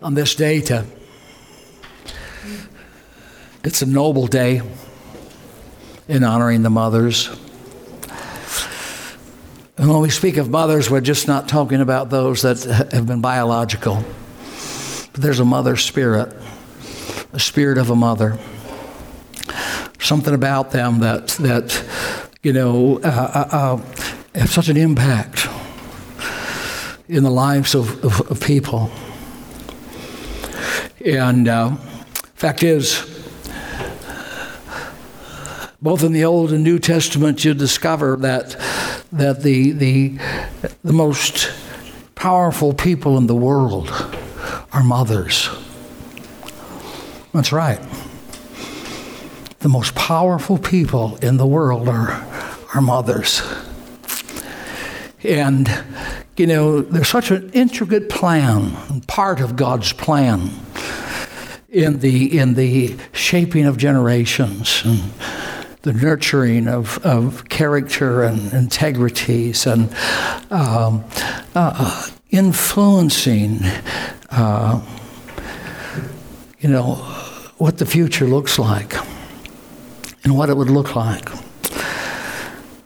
on this day to it's a noble day in honoring the mothers. And when we speak of mothers, we're just not talking about those that have been biological. But there's a mother spirit, a spirit of a mother. Something about them that, that you know, uh, uh, uh, have such an impact in the lives of, of, of people. And uh, fact is, both in the Old and New Testament, you discover that that the the the most powerful people in the world are mothers. That's right. The most powerful people in the world are are mothers. And you know, there's such an intricate plan, part of God's plan in the in the shaping of generations and the nurturing of, of character and integrities and um, uh, influencing, uh, you know, what the future looks like and what it would look like.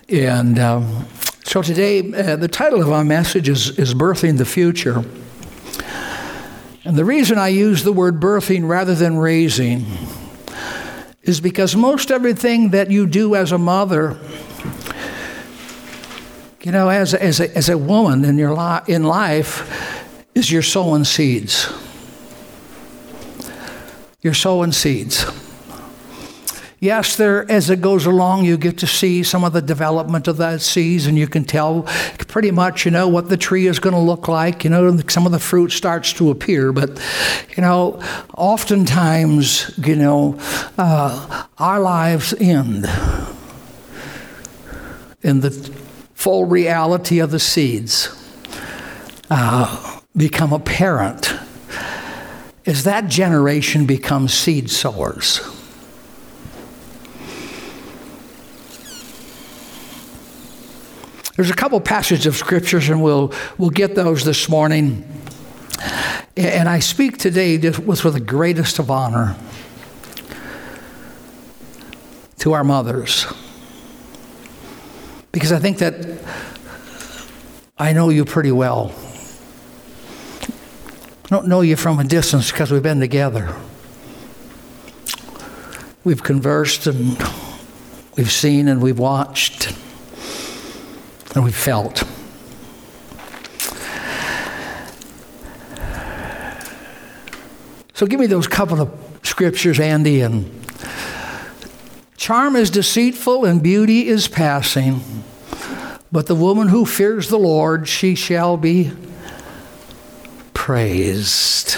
And um, so today, uh, the title of our message is, is Birthing the Future. And the reason I use the word birthing rather than raising is because most everything that you do as a mother, you know, as, as, a, as a woman in, your li- in life, is you're sowing seeds. You're sowing seeds. Yes, there, as it goes along, you get to see some of the development of that and you can tell pretty much, you know, what the tree is going to look like. You know, some of the fruit starts to appear, but, you know, oftentimes, you know, uh, our lives end in the full reality of the seeds uh, become apparent as that generation becomes seed sowers. There's a couple passages of scriptures, and we'll, we'll get those this morning. And I speak today with, with the greatest of honor to our mothers. Because I think that I know you pretty well. I don't know you from a distance because we've been together. We've conversed and we've seen and we've watched and we felt. So give me those couple of scriptures, Andy. And charm is deceitful and beauty is passing, but the woman who fears the Lord, she shall be praised.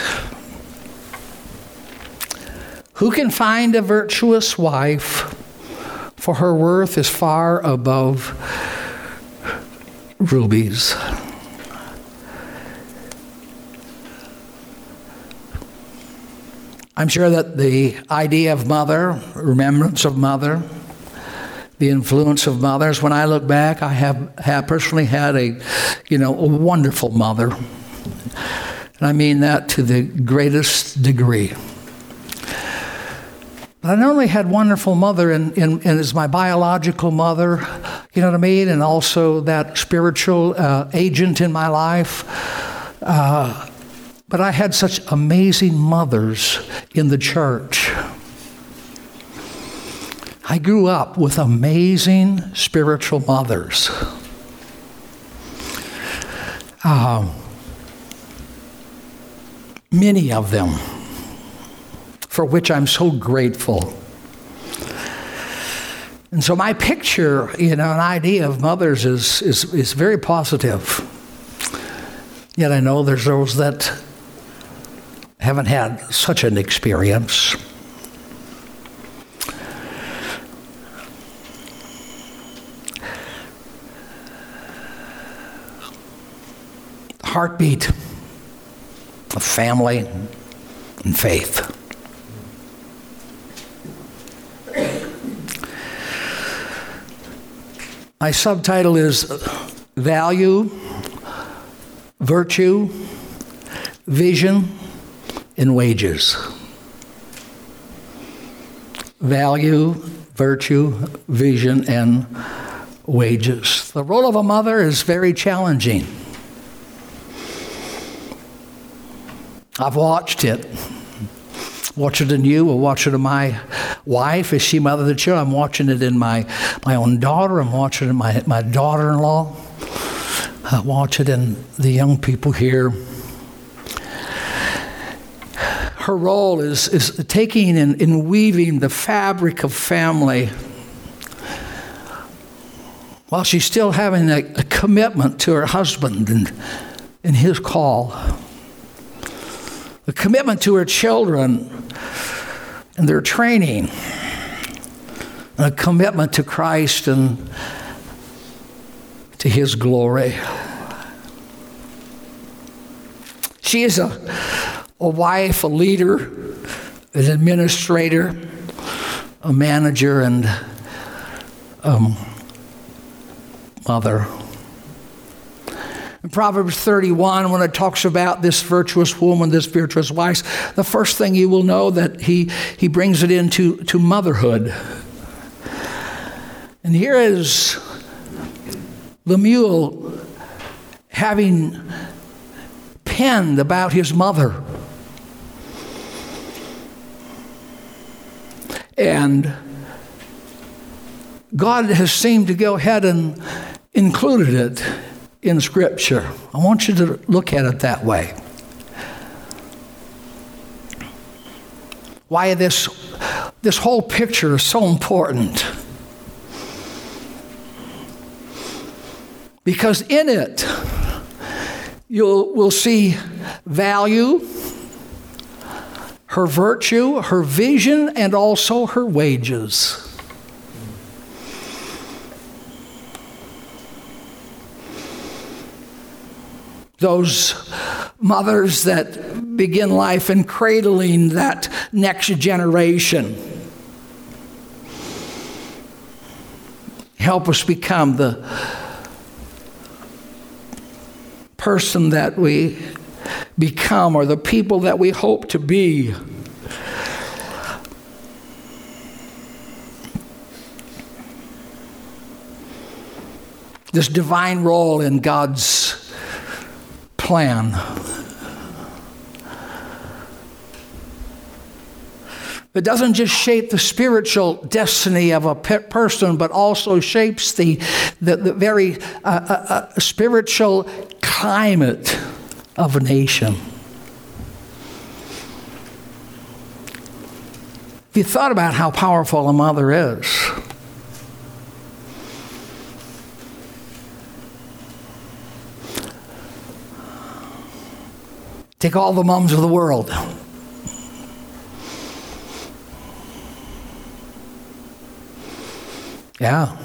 Who can find a virtuous wife? For her worth is far above rubies. I'm sure that the idea of mother, remembrance of mother, the influence of mothers. When I look back, I have, have personally had a, you know, a wonderful mother, and I mean that to the greatest degree. But I not only had wonderful mother, and, and, my biological mother, you know what I mean, and also that spiritual uh, agent in my life. Uh, but I had such amazing mothers in the church. I grew up with amazing spiritual mothers. Uh, many of them for which I'm so grateful. And so my picture, you know, an idea of mothers is, is, is very positive. Yet I know there's those that haven't had such an experience. Heartbeat of family and faith. My subtitle is Value, Virtue, Vision, and wages. Value, virtue, vision, and wages. The role of a mother is very challenging. I've watched it. Watch it in you. or watch it in my wife as she mothered the children. I'm watching it in my, my own daughter. I'm watching it in my, my daughter in law. I watch it in the young people here. Her role is, is taking and, and weaving the fabric of family while she's still having a, a commitment to her husband and, and his call a commitment to her children and their training, and a commitment to Christ and to His glory. She is a, a wife, a leader, an administrator, a manager, and a mother. In Proverbs 31, when it talks about this virtuous woman, this virtuous wife, the first thing you will know that he, he brings it into to motherhood. And here is Lemuel having penned about his mother. And God has seemed to go ahead and included it in Scripture. I want you to look at it that way. Why this, this whole picture is so important. Because in it, you'll will see value, her virtue, her vision, and also her wages. Those mothers that begin life and cradling that next generation. Help us become the person that we become or the people that we hope to be. This divine role in God's plan. It doesn't just shape the spiritual destiny of a pe- person, but also shapes the, the, the very uh, uh, uh, spiritual climate of a nation. If you thought about how powerful a mother is, Take all the moms of the world. Yeah.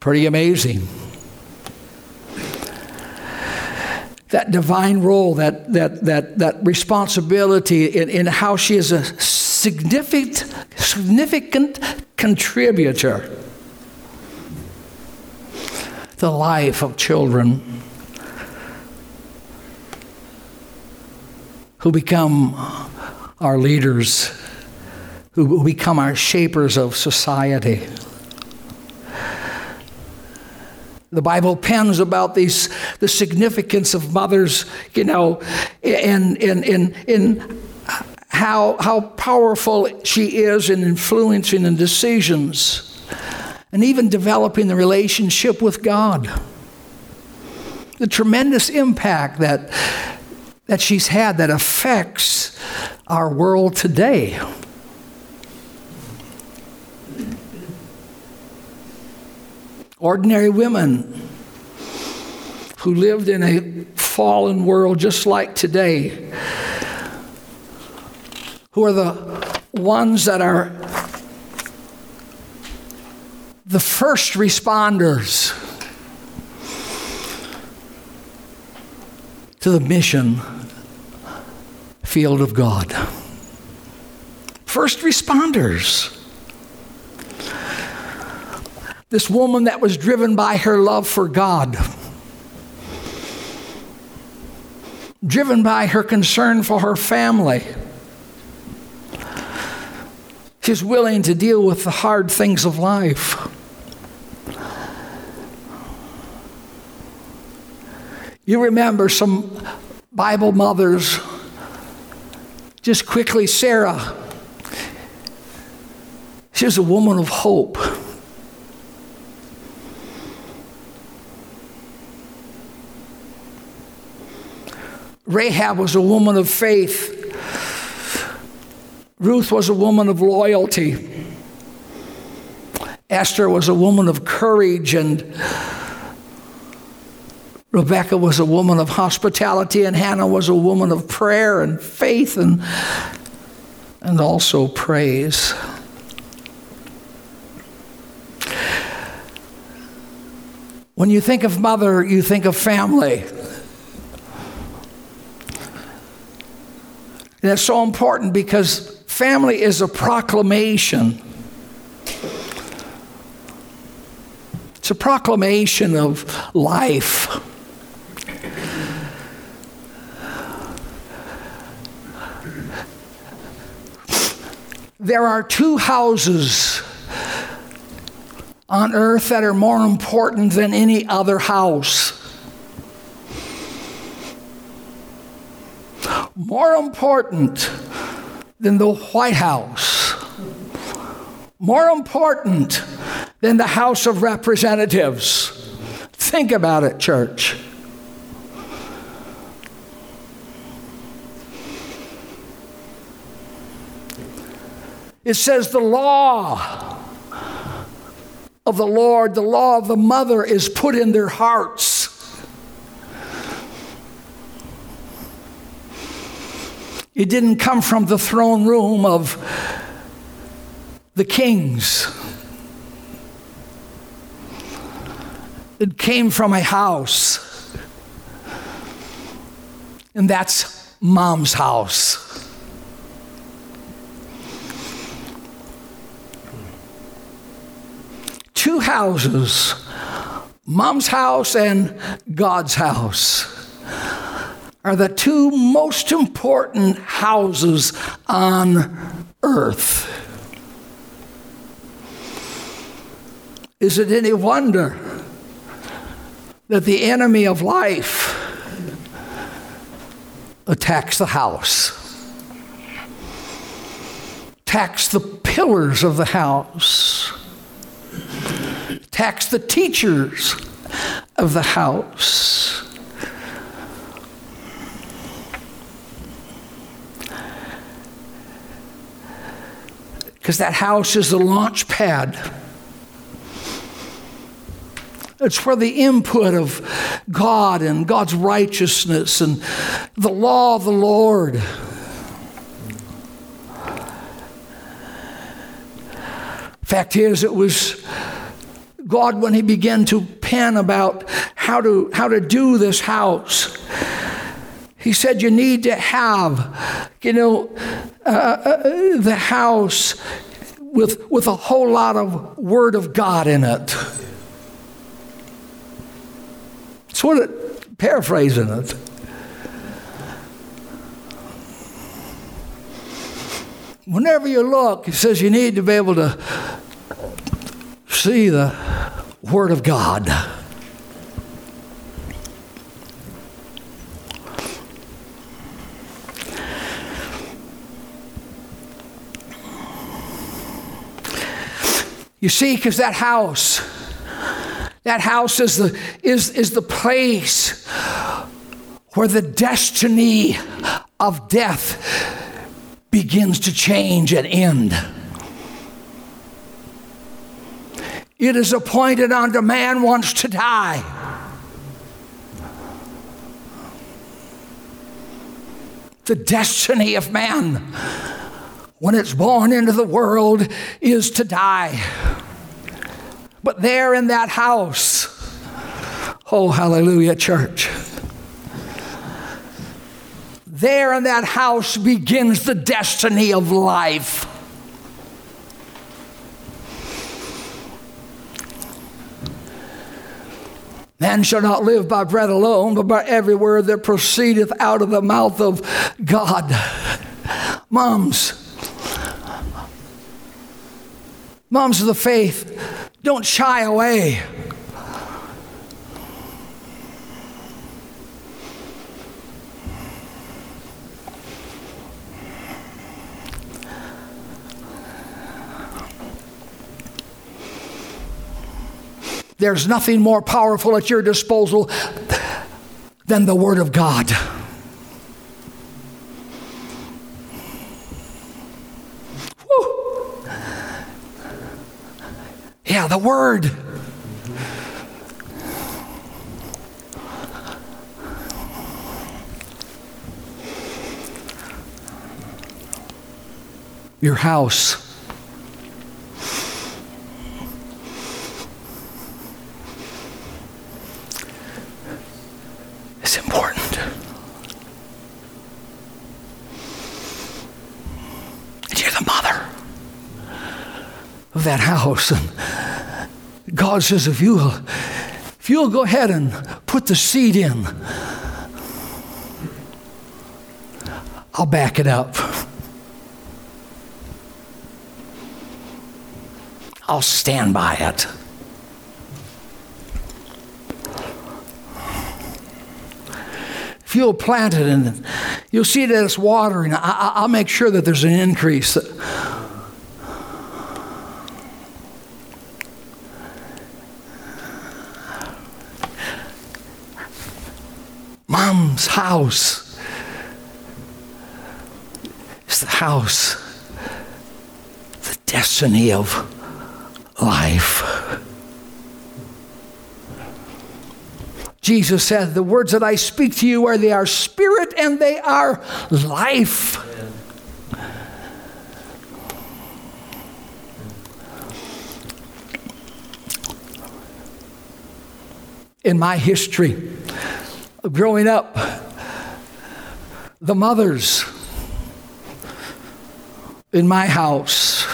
Pretty amazing. That divine role, that, that, that, that responsibility in, in how she is a significant, significant contributor the life of children who become our leaders, who become our shapers of society. The Bible pens about these, the significance of mothers, you know, and in, in, in how, how powerful she is in influencing and decisions and even developing the relationship with God. The tremendous impact that, that she's had that affects our world today. Ordinary women who lived in a fallen world just like today, who are the ones that are the first responders to the mission field of God. First responders. This woman that was driven by her love for God. driven by her concern for her family. She's willing to deal with the hard things of life. You remember some Bible mothers, just quickly, Sarah. She was a woman of hope. Rahab was a woman of faith. Ruth was a woman of loyalty. Esther was a woman of courage, and Rebecca was a woman of hospitality, and Hannah was a woman of prayer and faith and, and also praise. When you think of mother, you think of family. And it's so important because family is a proclamation. It's a proclamation of life. There are two houses on earth that are more important than any other house. more important than the White House, more important than the House of Representatives. Think about it, church. It says the law of the Lord, the law of the mother is put in their hearts. It didn't come from the throne room of the kings. It came from a house. And that's mom's house. Two houses mom's house and God's house are the two most important houses on earth. Is it any wonder that the enemy of life attacks the house, attacks the pillars of the house, attacks the teachers of the house? because that house is the launch pad. It's where the input of God and God's righteousness and the law of the Lord. Fact is, it was God when He began to pen about how to, how to do this house. He said, You need to have, you know, uh, uh, the house with, with a whole lot of Word of God in it. What it, paraphrasing it. Whenever you look, he says you need to be able to see the Word of God. You see, because that house, that house is the, is, is the place where the destiny of death begins to change and end. It is appointed unto man once to die. The destiny of man when it's born into the world is to die. But there in that house, oh, hallelujah, church. There in that house begins the destiny of life. Man shall not live by bread alone, but by every word that proceedeth out of the mouth of God. Moms, moms of the faith, don't shy away. There's nothing more powerful at your disposal than the Word of God. Yeah, the Word. Your house of that. And God says, if you'll, if you'll go ahead and put the seed in, I'll back it up. I'll stand by it. If you'll plant it and you'll see that it's watering, I, will make sure that there's an increase. Mom's house is the house, the destiny of life. Jesus said, The words that I speak to you are they are spirit and they are life. In my history, growing up, the mothers in my house,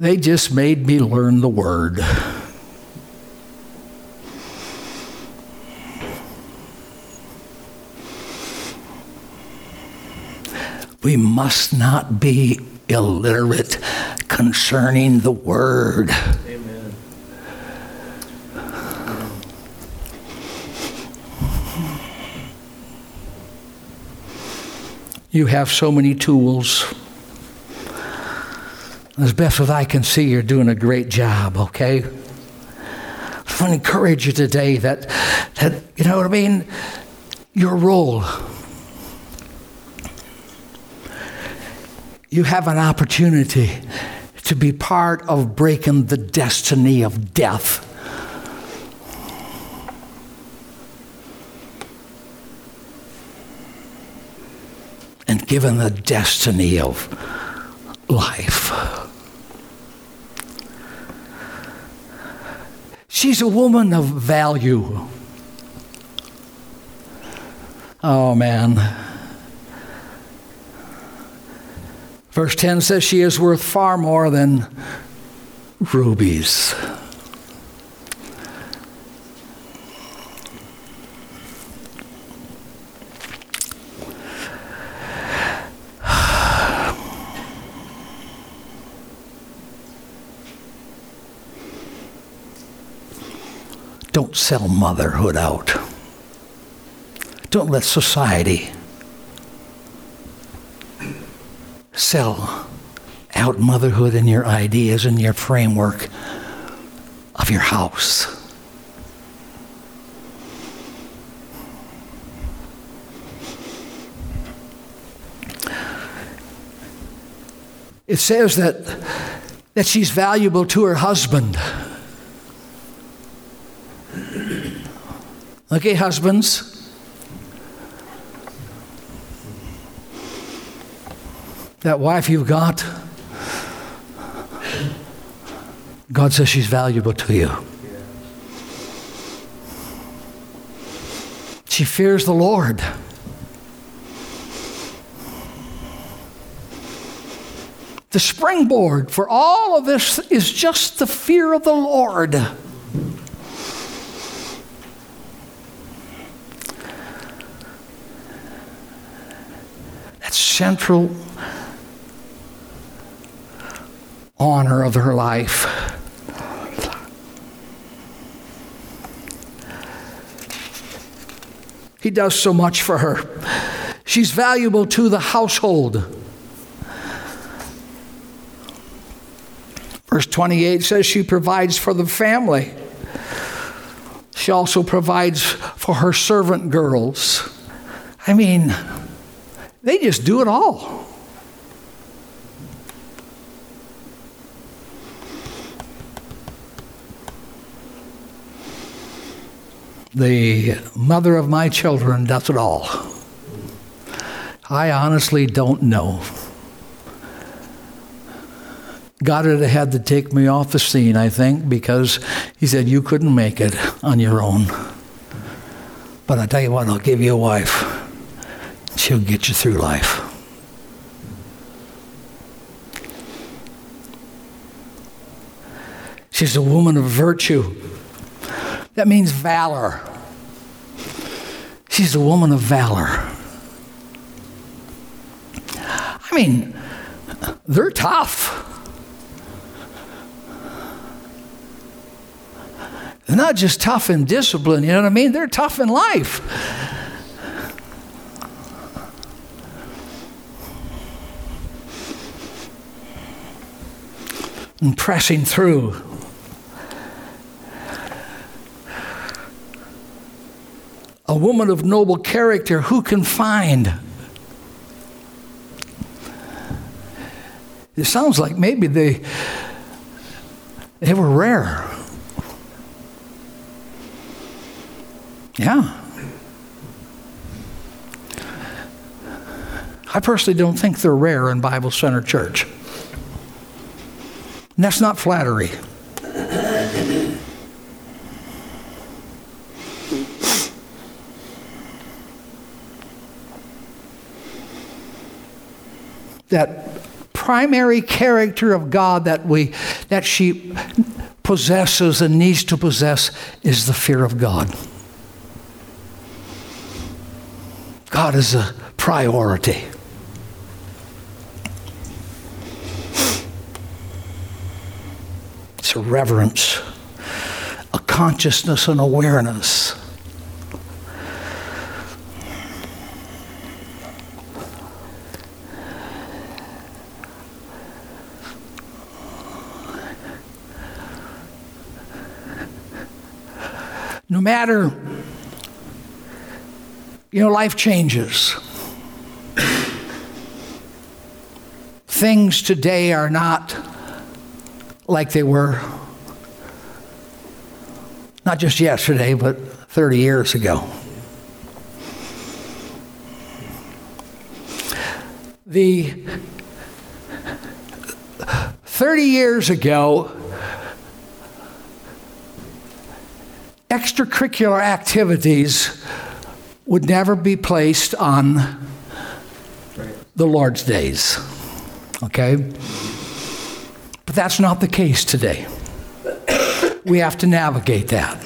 they just made me learn the word. We must not be illiterate concerning the word. You have so many tools. As best as I can see, you're doing a great job, okay? I want to encourage you today that, that, you know what I mean? Your role you have an opportunity to be part of breaking the destiny of death. And given the destiny of life. She's a woman of value. Oh, man. Verse 10 says she is worth far more than rubies. Don't sell motherhood out. Don't let society sell out motherhood and your ideas and your framework of your house. It says that, that she's valuable to her husband. Okay, husbands. That wife you've got, God says she's valuable to you. She fears the Lord. The springboard for all of this is just the fear of the Lord. That central honor of her life. He does so much for her. She's valuable to the household. Verse 28 says she provides for the family. She also provides for her servant girls. I mean, they just do it all. The mother of my children does it all. I honestly don't know. God had had to take me off the scene, I think, because he said, You couldn't make it on your own. But I tell you what, I'll give you a wife. She'll get you through life. She's a woman of virtue. That means valor. She's a woman of valor. I mean, they're tough. They're not just tough in discipline, you know what I mean? They're tough in life. And pressing through. A woman of noble character, who can find? It sounds like maybe they, they were rare. Yeah. I personally don't think they're rare in Bible Center Church. And that's not flattery. that primary character of God that we that she possesses and needs to possess is the fear of God. God is a priority. Reverence, a consciousness and awareness. No matter you know, life changes. Things today are not like they were, not just yesterday, but 30 years ago. The 30 years ago, extracurricular activities would never be placed on the Lord's days. Okay? That's not the case today. We have to navigate that.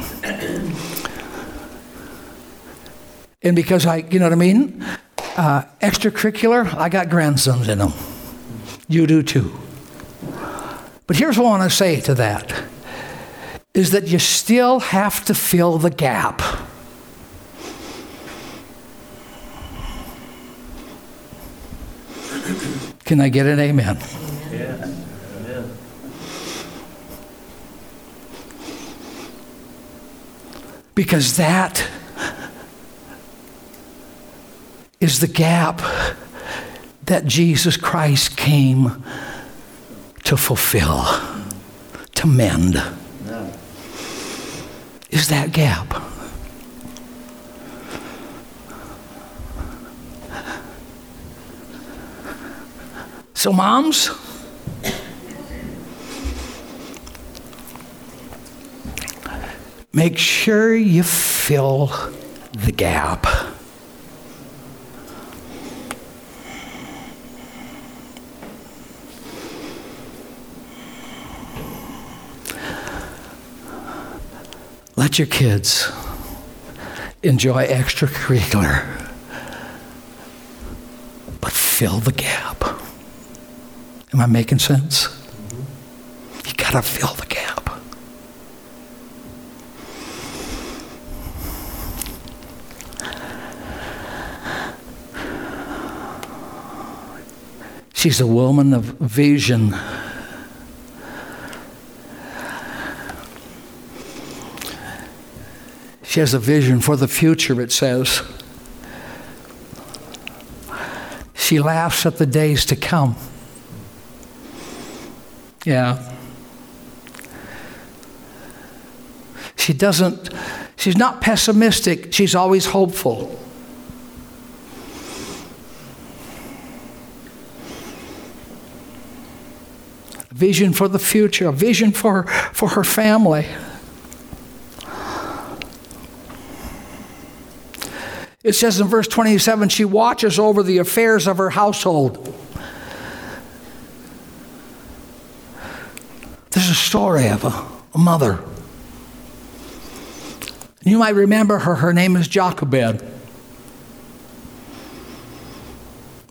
And because I, you know what I mean? Uh, extracurricular, I got grandsons in them. You do too. But here's what I want to say to that is that you still have to fill the gap. Can I get an amen? Yeah. Amen. Because that is the gap that Jesus Christ came to fulfill, to mend. Is that gap. So, moms, make sure you fill the gap. Let your kids enjoy extracurricular, but fill the gap. Am I making sense? Mm-hmm. You gotta fill the She's a woman of vision. She has a vision for the future, it says. She laughs at the days to come. Yeah. She doesn't, she's not pessimistic, she's always hopeful. Vision for the future, a vision for, for her family. It says in verse 27 she watches over the affairs of her household. This is a story of a, a mother. You might remember her. Her name is Jochebed.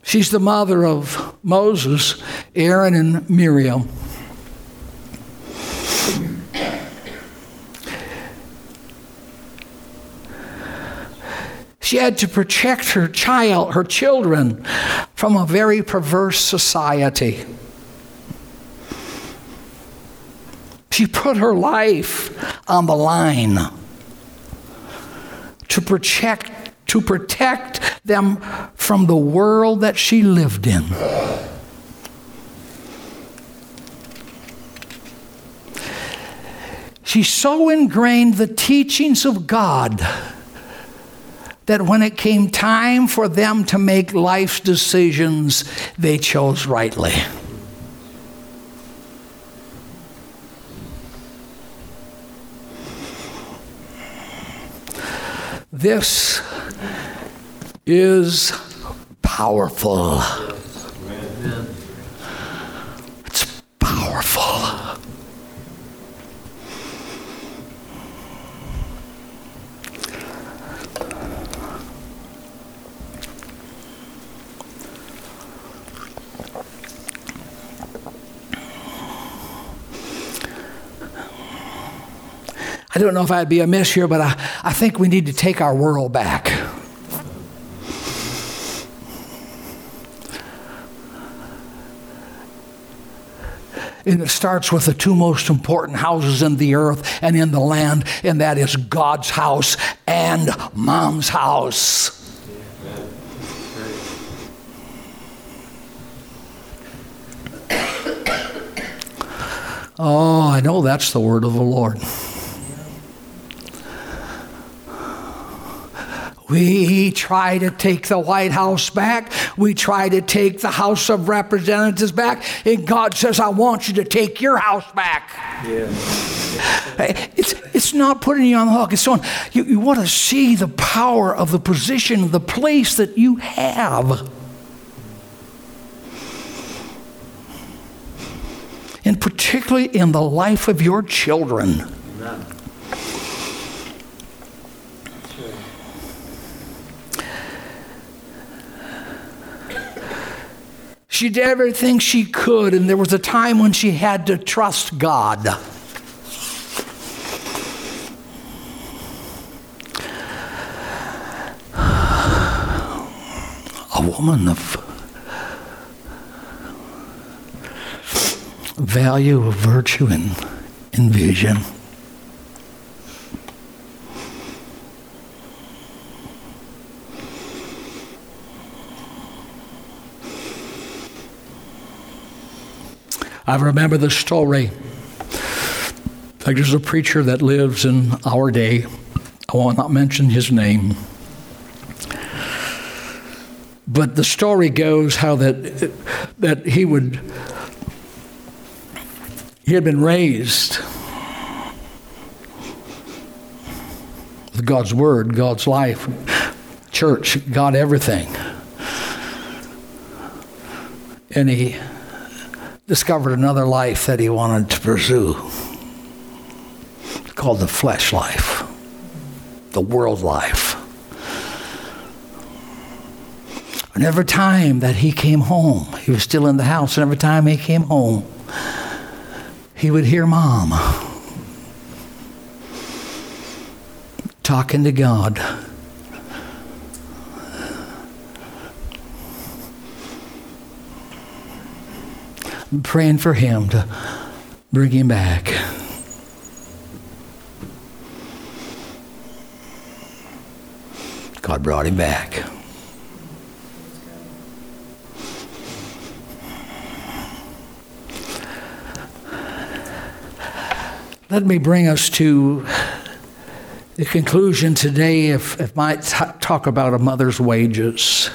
She's the mother of Moses, Aaron, and Miriam. She had to protect her child, her children, from a very perverse society. She put her life on the line to protect to protect them from the world that she lived in. She so ingrained the teachings of God that when it came time for them to make life's decisions, they chose rightly. This is powerful. It's powerful. I don't know if I'd be amiss here, but I, I think we need to take our world back. And it starts with the two most important houses in the earth and in the land, and that is God's house and mom's house. Oh, I know that's the word of the Lord. We try to take the White House back. We try to take the House of Representatives back. And God says, I want you to take your house back. Yeah. It's, it's not putting you on the hook. It's on, you, you want to see the power of the position, the place that you have. And particularly in the life of your children. Amen. She did everything she could, and there was a time when she had to trust God. A woman of value of virtue and, and vision. I remember the story. In fact, there's a preacher that lives in our day. I will not mention his name. But the story goes how that, that he would, he had been raised with God's Word, God's life, church, God, everything. And he discovered another life that he wanted to pursue called the flesh life, the world life. And every time that he came home, he was still in the house, and every time he came home, he would hear mom talking to God. Praying for him to bring him back. God brought him back. Let me bring us to the conclusion today, if, if I might t- talk about a mother's wages.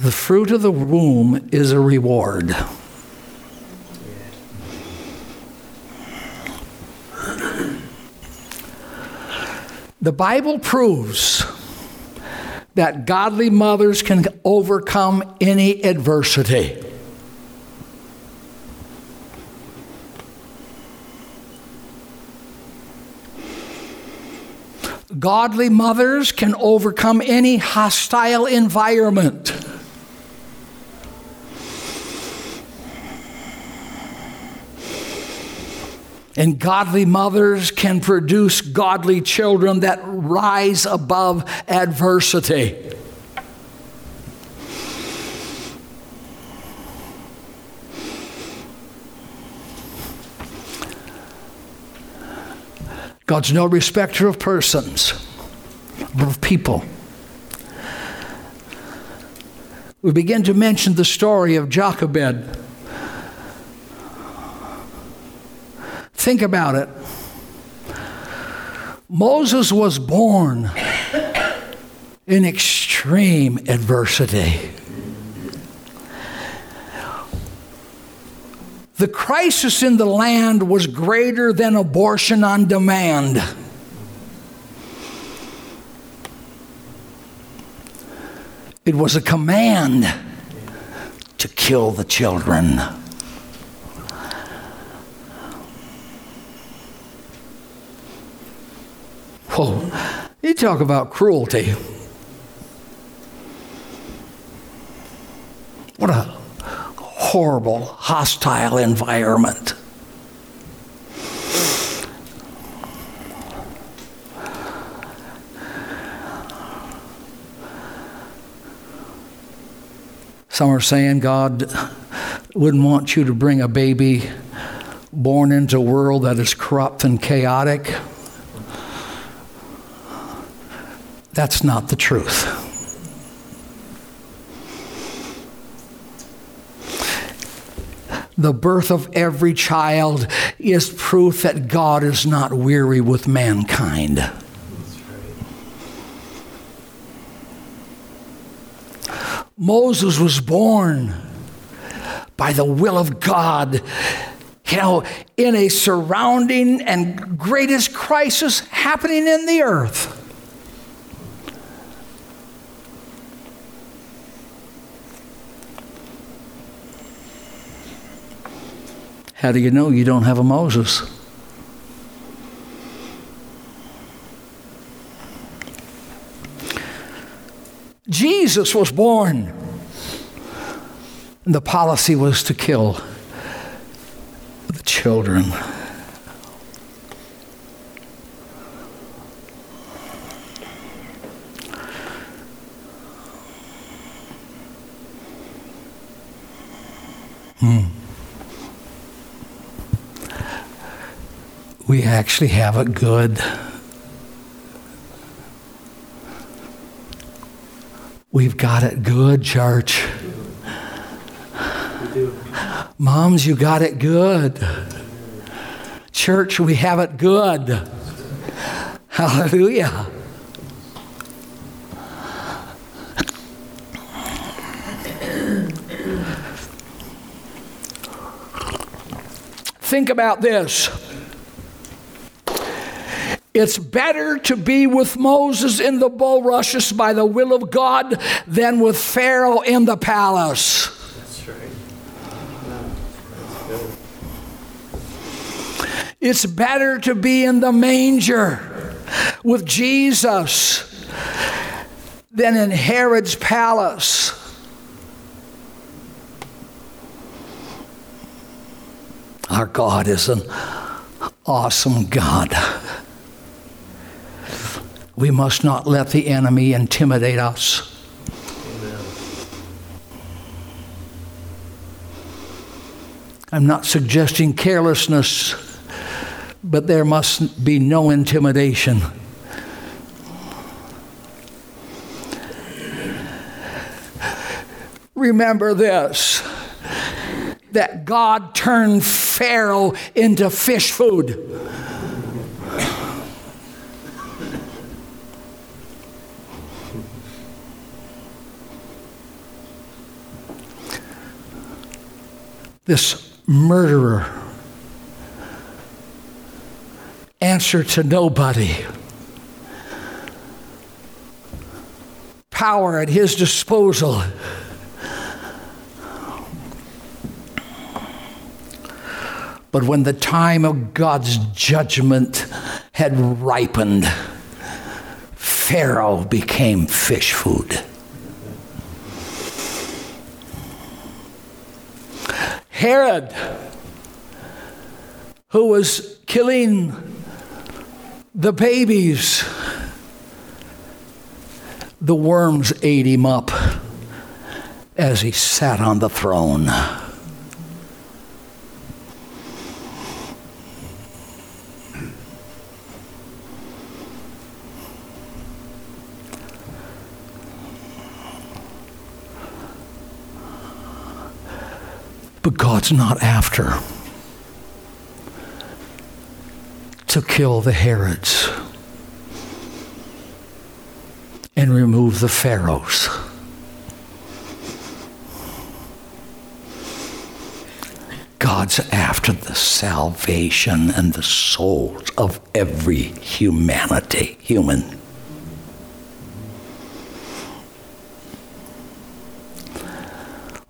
The fruit of the womb is a reward. The Bible proves that godly mothers can overcome any adversity. Godly mothers can overcome any hostile environment. And godly mothers can produce godly children that rise above adversity. God's no respecter of persons, of people. We begin to mention the story of Jochebed. Think about it. Moses was born in extreme adversity. The crisis in the land was greater than abortion on demand. It was a command to kill the children. Whoa, you talk about cruelty. What a horrible, hostile environment. Some are saying God wouldn't want you to bring a baby born into a world that is corrupt and chaotic. That's not the truth. The birth of every child is proof that God is not weary with mankind. Moses was born by the will of God, you know, in a surrounding and greatest crisis happening in the earth. How do you know you don't have a Moses? Jesus was born. And the policy was to kill the children. We actually have it good. We've got it good, church. Moms, you got it good. Church, we have it good. Hallelujah. Think about this. It's better to be with Moses in the bulrushes by the will of God than with Pharaoh in the palace. It's better to be in the manger with Jesus than in Herod's palace. Our God is an awesome God. We must not let the enemy intimidate us. I'm not suggesting carelessness, but there must be no intimidation. Remember this that God turned Pharaoh into fish food. This murderer. Answer to nobody. Power at his disposal. But when the time of God's judgment had ripened, Pharaoh became fish food. Herod, who was killing the babies, the worms ate him up as he sat on the throne. But God's not after to kill the Herods and remove the Pharaohs. God's after the salvation and the souls of every humanity, human.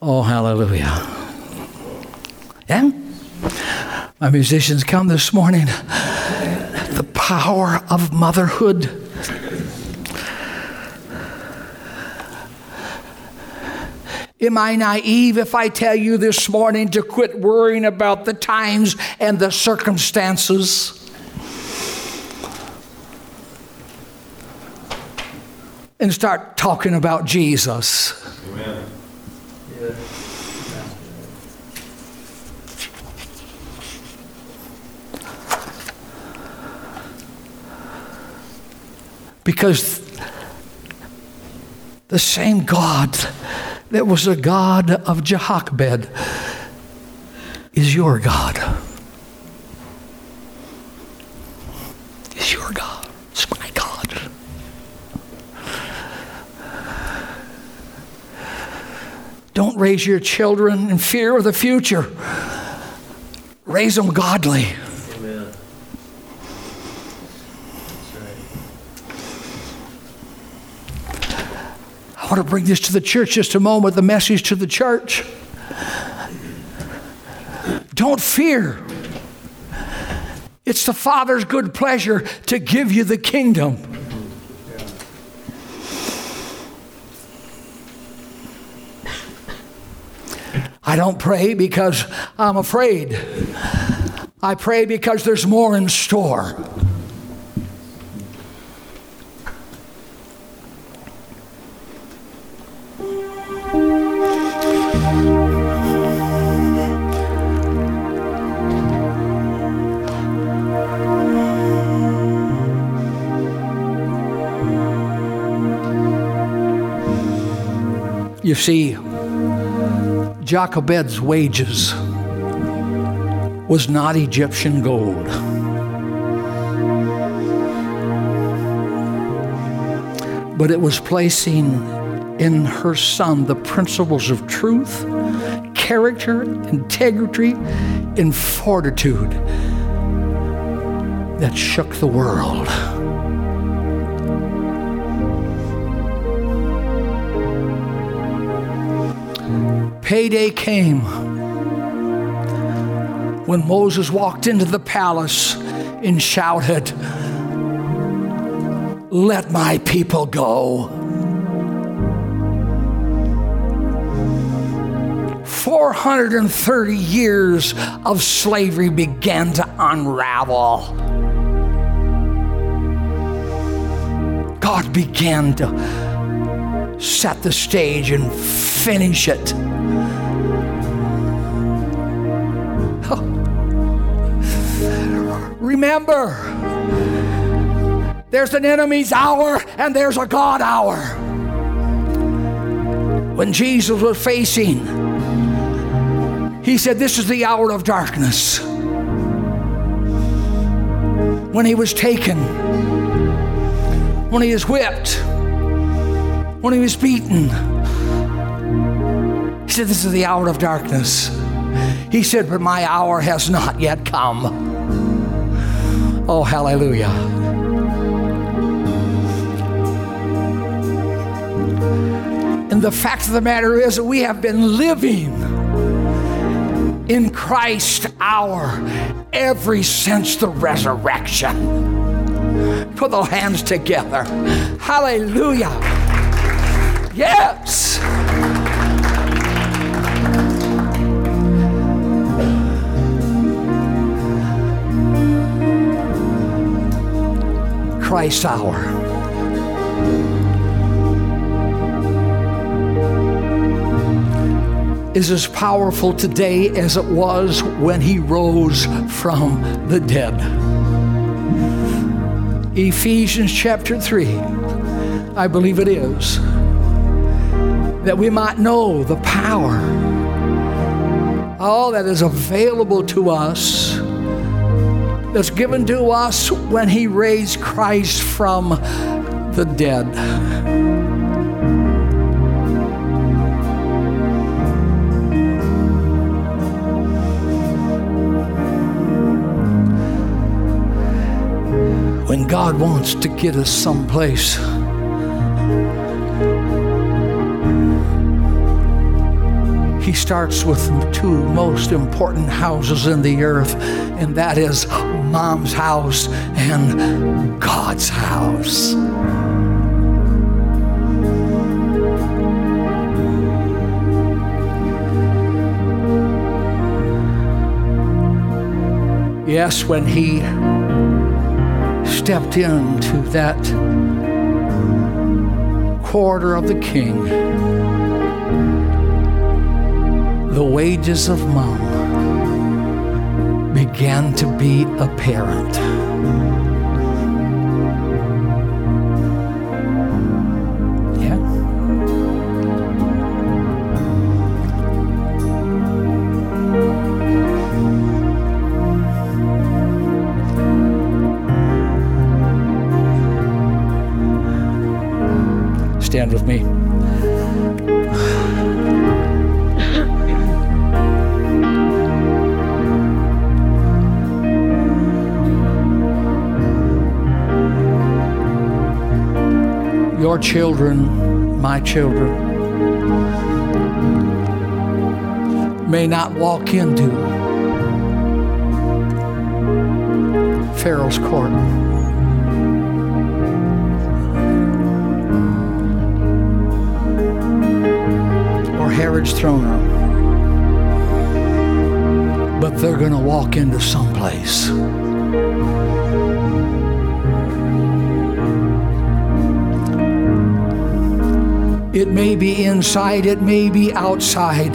Oh, hallelujah. Yeah? My musicians come this morning. The power of motherhood. Am I naive if I tell you this morning to quit worrying about the times and the circumstances? And start talking about Jesus. Amen. Because the same God that was the God of Jehoshaphat is your God. Is your God. It's my God. Don't raise your children in fear of the future. Raise them godly. I want to bring this to the church just a moment the message to the church. Don't fear. It's the Father's good pleasure to give you the kingdom. I don't pray because I'm afraid. I pray because there's more in store. You see, Jochebed's wages was not Egyptian gold. But it was placing in her son the principles of truth, character, integrity, and fortitude that shook the world. Payday came when Moses walked into the palace and shouted, Let my people go. 430 years of slavery began to unravel. God began to set the stage and finish it. Remember, there's an enemy's hour and there's a God hour. When Jesus was facing, he said, This is the hour of darkness. When he was taken, when he was whipped, when he was beaten, he said, This is the hour of darkness. He said, But my hour has not yet come. Oh, hallelujah. And the fact of the matter is we have been living in Christ hour every since the resurrection. Put the hands together. Hallelujah. Yes. Christ hour. Is as powerful today as it was when he rose from the dead. Ephesians chapter 3, I believe it is, that we might know the power, all that is available to us that's given to us when He raised Christ from the dead. When God wants to get us someplace, he starts with the two most important houses in the earth, and that is mom's house and God's house. Yes, when he stepped into that quarter of the king, the wages of mom began to be apparent. Yeah. Stand with me. Children, my children, may not walk into Pharaoh's court. Or Herod's throne room. But they're going to walk into someplace. It may be inside, it may be outside.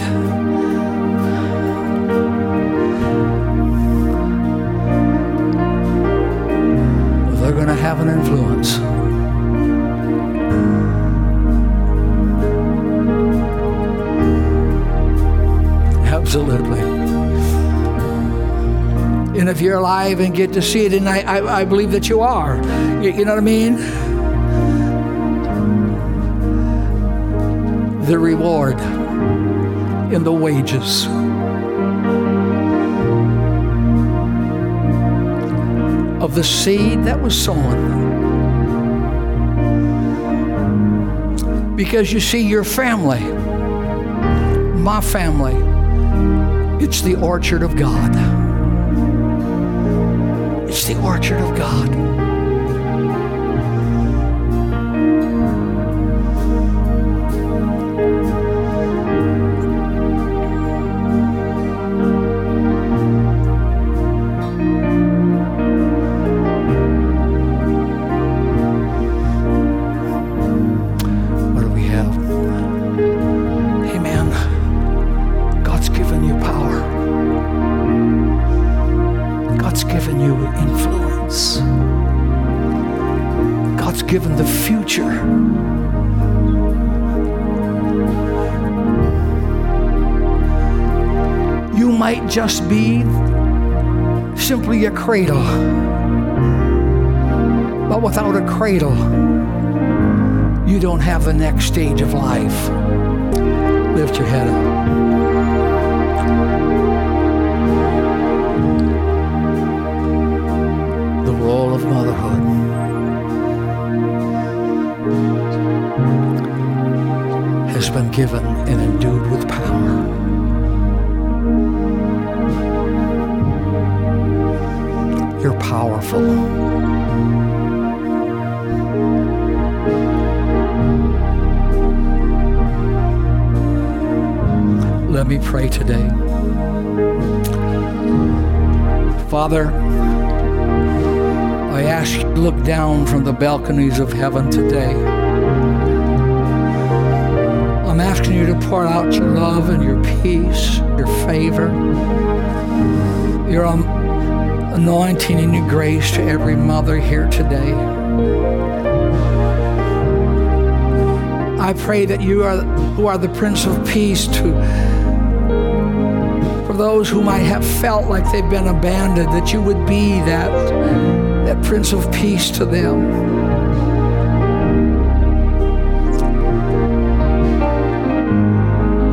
They're going to have an influence. Absolutely. And if you're alive and get to see it, and I, I, I believe that you are, you, you know what I mean? The reward in the wages. Of the seed that was sown. Because you see, your family, my family, it's the orchard of God. It's the orchard of God. Just be simply a cradle. But without a cradle, you don't have the next stage of life. Lift your head up. The role of motherhood. Has been given and endued with power. You're powerful. Let me pray today. Father, I ask you to look down from the balconies of heaven today. I'm asking you to pour out your love and your peace, your favor, your um, anointing and your grace to every mother here today. I pray that you are who are the Prince of Peace to for those who might have felt like they've been abandoned, that you would be that that Prince of Peace to them.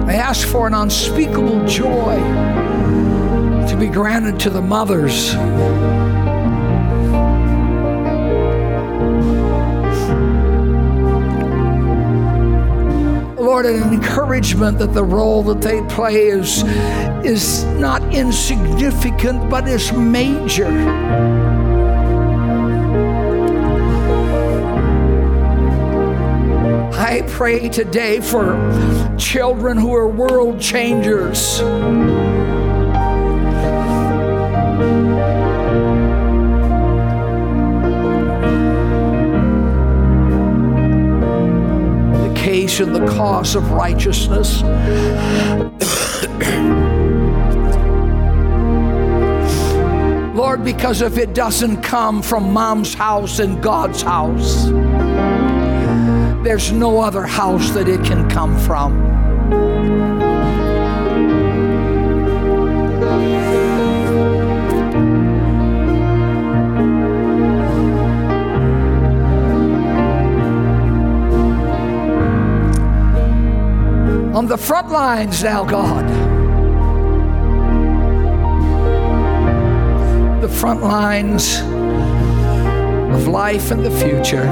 I ask for an unspeakable joy be granted to the mothers. Lord, an encouragement that the role that they play is, is not insignificant, but is major. I pray today for children who are world changers. And the cause of righteousness. Lord, because if it doesn't come from mom's house and God's house, there's no other house that it can come from. On the front lines now, God. The front lines of life and the future.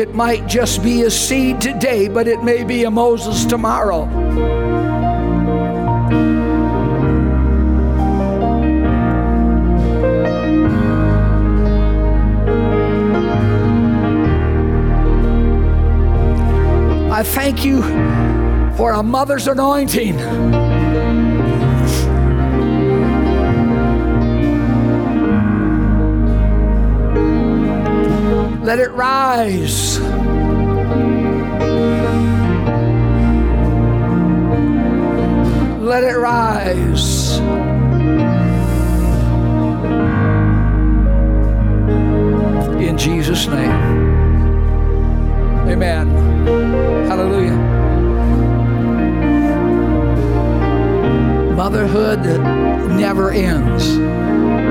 It might just be a seed today, but it may be a Moses tomorrow. Thank you for a mother's anointing. Let it rise. Let it rise. In Jesus' name. Amen. Hallelujah. Motherhood never ends.